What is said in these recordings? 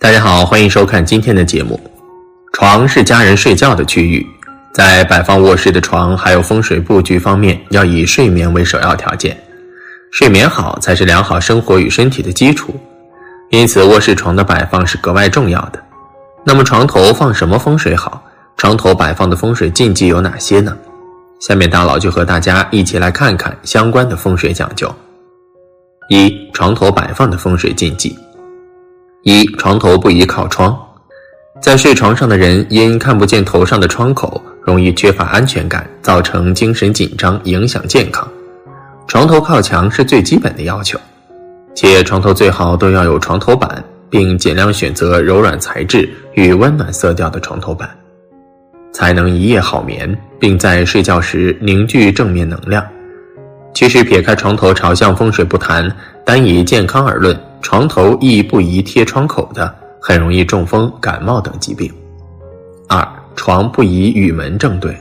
大家好，欢迎收看今天的节目。床是家人睡觉的区域，在摆放卧室的床还有风水布局方面，要以睡眠为首要条件。睡眠好才是良好生活与身体的基础，因此卧室床的摆放是格外重要的。那么床头放什么风水好？床头摆放的风水禁忌有哪些呢？下面大佬就和大家一起来看看相关的风水讲究。一、床头摆放的风水禁忌。一床头不宜靠窗，在睡床上的人因看不见头上的窗口，容易缺乏安全感，造成精神紧张，影响健康。床头靠墙是最基本的要求，且床头最好都要有床头板，并尽量选择柔软材质与温暖色调的床头板，才能一夜好眠，并在睡觉时凝聚正面能量。其实撇开床头朝向风水不谈，单以健康而论。床头亦不宜贴窗口的，很容易中风、感冒等疾病。二、床不宜与门正对，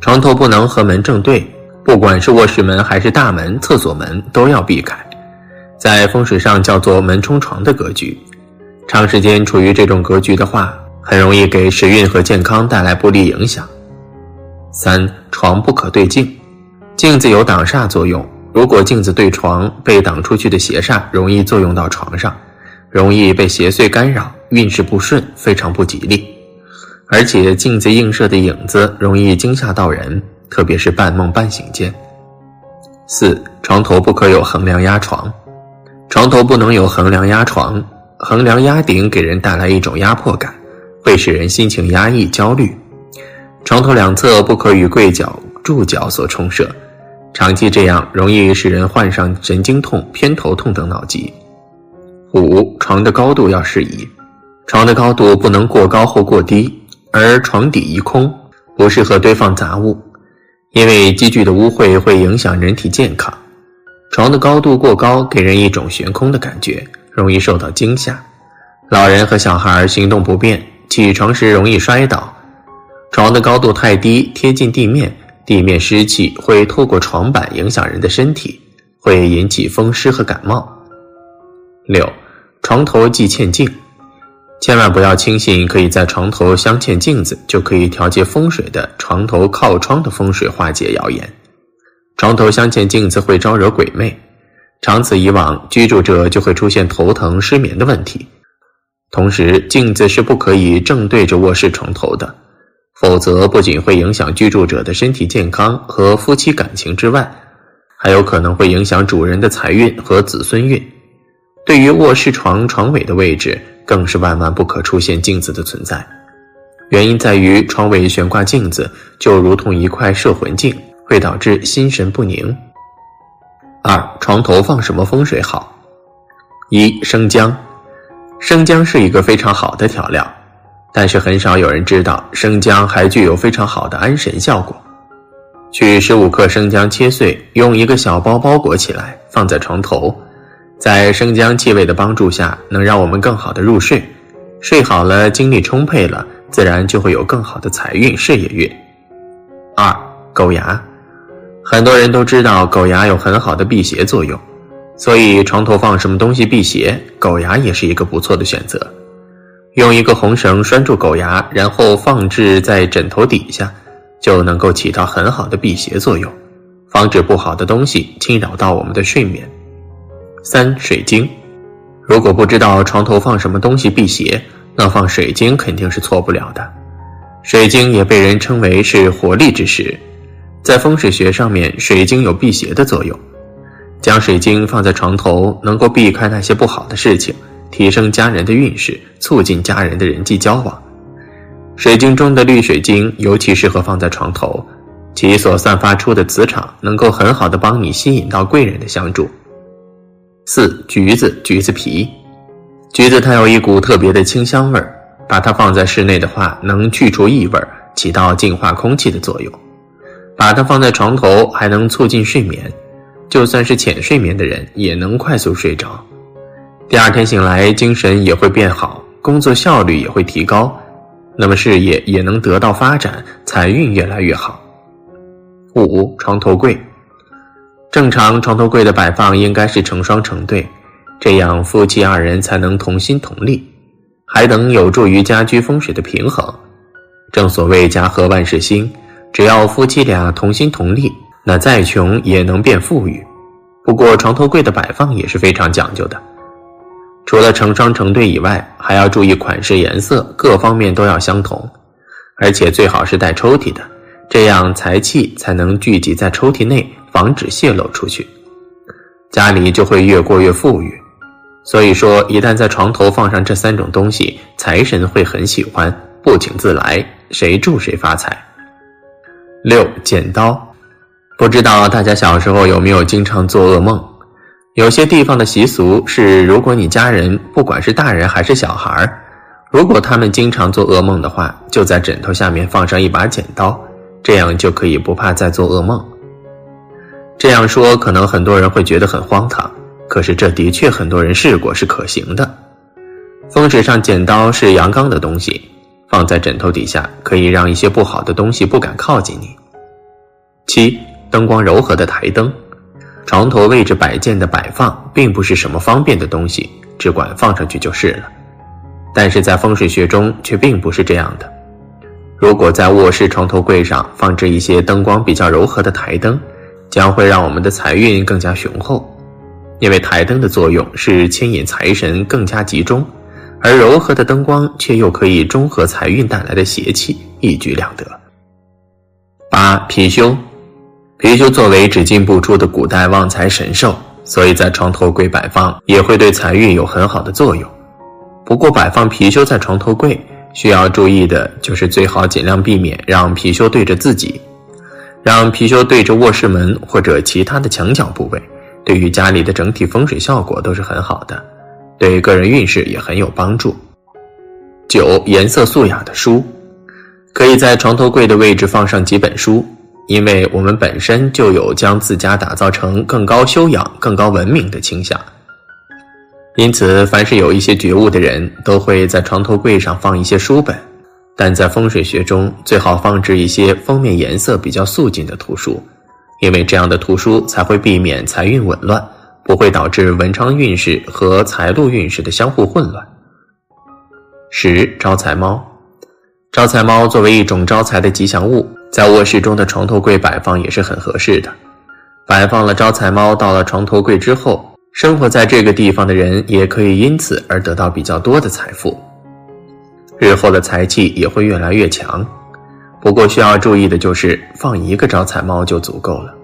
床头不能和门正对，不管是卧室门还是大门、厕所门都要避开。在风水上叫做门冲床的格局，长时间处于这种格局的话，很容易给时运和健康带来不利影响。三、床不可对镜，镜子有挡煞作用。如果镜子对床，被挡出去的邪煞容易作用到床上，容易被邪祟干扰，运势不顺，非常不吉利。而且镜子映射的影子容易惊吓到人，特别是半梦半醒间。四床头不可有横梁压床，床头不能有横梁压床，横梁压顶给人带来一种压迫感，会使人心情压抑、焦虑。床头两侧不可与柜角、柱角所冲射。长期这样容易使人患上神经痛、偏头痛等脑疾。五、床的高度要适宜，床的高度不能过高或过低，而床底宜空，不适合堆放杂物，因为积聚的污秽会影响人体健康。床的高度过高，给人一种悬空的感觉，容易受到惊吓。老人和小孩行动不便，起床时容易摔倒。床的高度太低，贴近地面。地面湿气会透过床板影响人的身体，会引起风湿和感冒。六，床头忌嵌镜，千万不要轻信可以在床头镶嵌镜子就可以调节风水的床头靠窗的风水化解谣言。床头镶嵌镜子会招惹鬼魅，长此以往，居住者就会出现头疼、失眠的问题。同时，镜子是不可以正对着卧室床头的。否则，不仅会影响居住者的身体健康和夫妻感情之外，还有可能会影响主人的财运和子孙运。对于卧室床床尾的位置，更是万万不可出现镜子的存在。原因在于床尾悬挂镜子，就如同一块摄魂镜，会导致心神不宁。二、床头放什么风水好？一、生姜，生姜是一个非常好的调料。但是很少有人知道，生姜还具有非常好的安神效果。取十五克生姜切碎，用一个小包包裹起来，放在床头，在生姜气味的帮助下，能让我们更好的入睡。睡好了，精力充沛了，自然就会有更好的财运、事业运。二、狗牙，很多人都知道狗牙有很好的辟邪作用，所以床头放什么东西辟邪，狗牙也是一个不错的选择。用一个红绳拴住狗牙，然后放置在枕头底下，就能够起到很好的辟邪作用，防止不好的东西侵扰到我们的睡眠。三、水晶，如果不知道床头放什么东西辟邪，那放水晶肯定是错不了的。水晶也被人称为是活力之石，在风水学上面，水晶有辟邪的作用。将水晶放在床头，能够避开那些不好的事情。提升家人的运势，促进家人的人际交往。水晶中的绿水晶尤其适合放在床头，其所散发出的磁场能够很好的帮你吸引到贵人的相助。四、橘子、橘子皮，橘子它有一股特别的清香味儿，把它放在室内的话，能去除异味，起到净化空气的作用。把它放在床头，还能促进睡眠，就算是浅睡眠的人也能快速睡着。第二天醒来，精神也会变好，工作效率也会提高，那么事业也能得到发展，财运越来越好。五床头柜，正常床头柜的摆放应该是成双成对，这样夫妻二人才能同心同力。还能有助于家居风水的平衡。正所谓家和万事兴，只要夫妻俩同心同力，那再穷也能变富裕。不过床头柜的摆放也是非常讲究的，除了成双成对以外，还要注意款式、颜色各方面都要相同，而且最好是带抽屉的，这样财气才能聚集在抽屉内，防止泄露出去，家里就会越过越富裕。所以说，一旦在床头放上这三种东西，财神会很喜欢，不请自来。谁住谁发财。六剪刀，不知道大家小时候有没有经常做噩梦？有些地方的习俗是，如果你家人不管是大人还是小孩如果他们经常做噩梦的话，就在枕头下面放上一把剪刀，这样就可以不怕再做噩梦。这样说可能很多人会觉得很荒唐，可是这的确很多人试过是可行的。风水上，剪刀是阳刚的东西。放在枕头底下，可以让一些不好的东西不敢靠近你。七，灯光柔和的台灯，床头位置摆件的摆放并不是什么方便的东西，只管放上去就是了。但是在风水学中却并不是这样的。如果在卧室床头柜上放置一些灯光比较柔和的台灯，将会让我们的财运更加雄厚，因为台灯的作用是牵引财神更加集中。而柔和的灯光却又可以中和财运带来的邪气，一举两得。八貔貅，貔貅作为只进不出的古代旺财神兽，所以在床头柜摆放也会对财运有很好的作用。不过，摆放貔貅在床头柜需要注意的就是最好尽量避免让貔貅对着自己，让貔貅对着卧室门或者其他的墙角部位，对于家里的整体风水效果都是很好的。对个人运势也很有帮助。九，颜色素雅的书，可以在床头柜的位置放上几本书，因为我们本身就有将自家打造成更高修养、更高文明的倾向。因此，凡是有一些觉悟的人，都会在床头柜上放一些书本。但在风水学中，最好放置一些封面颜色比较素净的图书，因为这样的图书才会避免财运紊乱。不会导致文昌运势和财路运势的相互混乱。十招财猫，招财猫作为一种招财的吉祥物，在卧室中的床头柜摆放也是很合适的。摆放了招财猫到了床头柜之后，生活在这个地方的人也可以因此而得到比较多的财富，日后的财气也会越来越强。不过需要注意的就是放一个招财猫就足够了。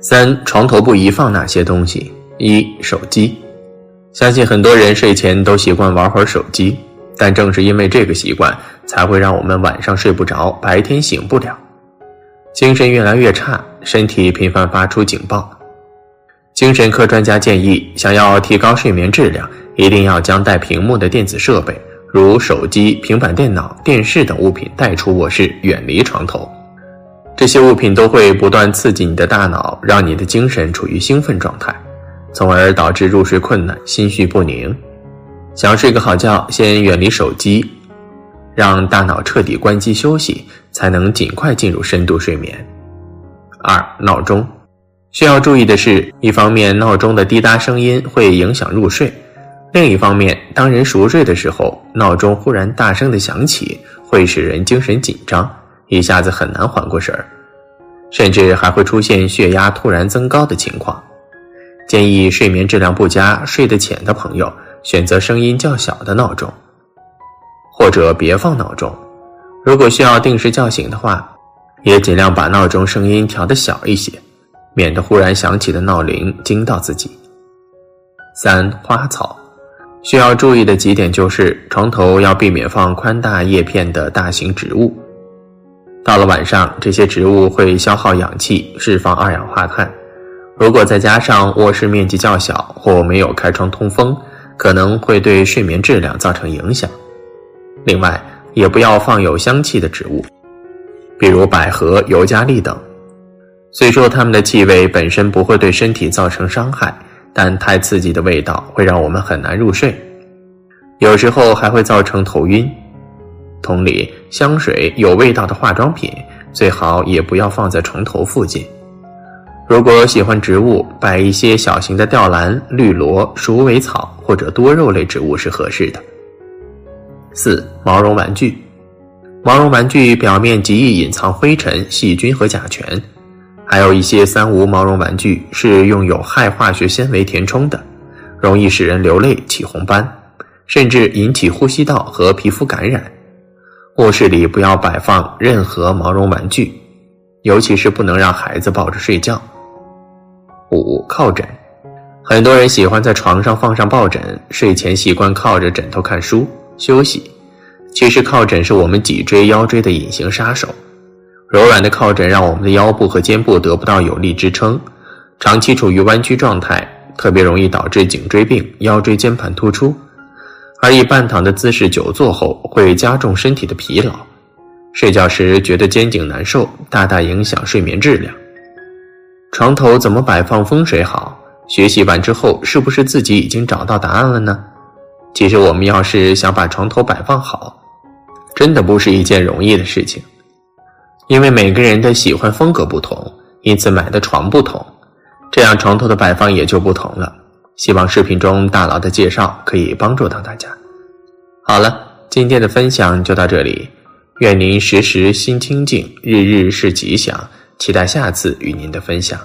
三床头不宜放哪些东西？一手机，相信很多人睡前都习惯玩会儿手机，但正是因为这个习惯，才会让我们晚上睡不着，白天醒不了，精神越来越差，身体频繁发出警报。精神科专家建议，想要提高睡眠质量，一定要将带屏幕的电子设备，如手机、平板电脑、电视等物品带出卧室，远离床头。这些物品都会不断刺激你的大脑，让你的精神处于兴奋状态，从而导致入睡困难、心绪不宁。想睡个好觉，先远离手机，让大脑彻底关机休息，才能尽快进入深度睡眠。二、闹钟需要注意的是，一方面闹钟的滴答声音会影响入睡，另一方面，当人熟睡的时候，闹钟忽然大声的响起，会使人精神紧张。一下子很难缓过神儿，甚至还会出现血压突然增高的情况。建议睡眠质量不佳、睡得浅的朋友选择声音较小的闹钟，或者别放闹钟。如果需要定时叫醒的话，也尽量把闹钟声音调得小一些，免得忽然响起的闹铃惊到自己。三花草需要注意的几点就是：床头要避免放宽大叶片的大型植物。到了晚上，这些植物会消耗氧气，释放二氧化碳。如果再加上卧室面积较小或没有开窗通风，可能会对睡眠质量造成影响。另外，也不要放有香气的植物，比如百合、尤加利等。虽说它们的气味本身不会对身体造成伤害，但太刺激的味道会让我们很难入睡，有时候还会造成头晕。同理，香水有味道的化妆品最好也不要放在床头附近。如果喜欢植物，摆一些小型的吊兰、绿萝、鼠尾草或者多肉类植物是合适的。四、毛绒玩具。毛绒玩具表面极易隐藏灰尘、细菌和甲醛，还有一些三无毛绒玩具是用有害化学纤维填充的，容易使人流泪、起红斑，甚至引起呼吸道和皮肤感染。卧室里不要摆放任何毛绒玩具，尤其是不能让孩子抱着睡觉。五、靠枕，很多人喜欢在床上放上抱枕，睡前习惯靠着枕头看书休息。其实靠枕是我们脊椎腰椎的隐形杀手，柔软的靠枕让我们的腰部和肩部得不到有力支撑，长期处于弯曲状态，特别容易导致颈椎病、腰椎间盘突出。而以半躺的姿势久坐后，会加重身体的疲劳，睡觉时觉得肩颈难受，大大影响睡眠质量。床头怎么摆放风水好？学习完之后，是不是自己已经找到答案了呢？其实我们要是想把床头摆放好，真的不是一件容易的事情，因为每个人的喜欢风格不同，因此买的床不同，这样床头的摆放也就不同了。希望视频中大佬的介绍可以帮助到大家。好了，今天的分享就到这里，愿您时时心清静，日日是吉祥。期待下次与您的分享。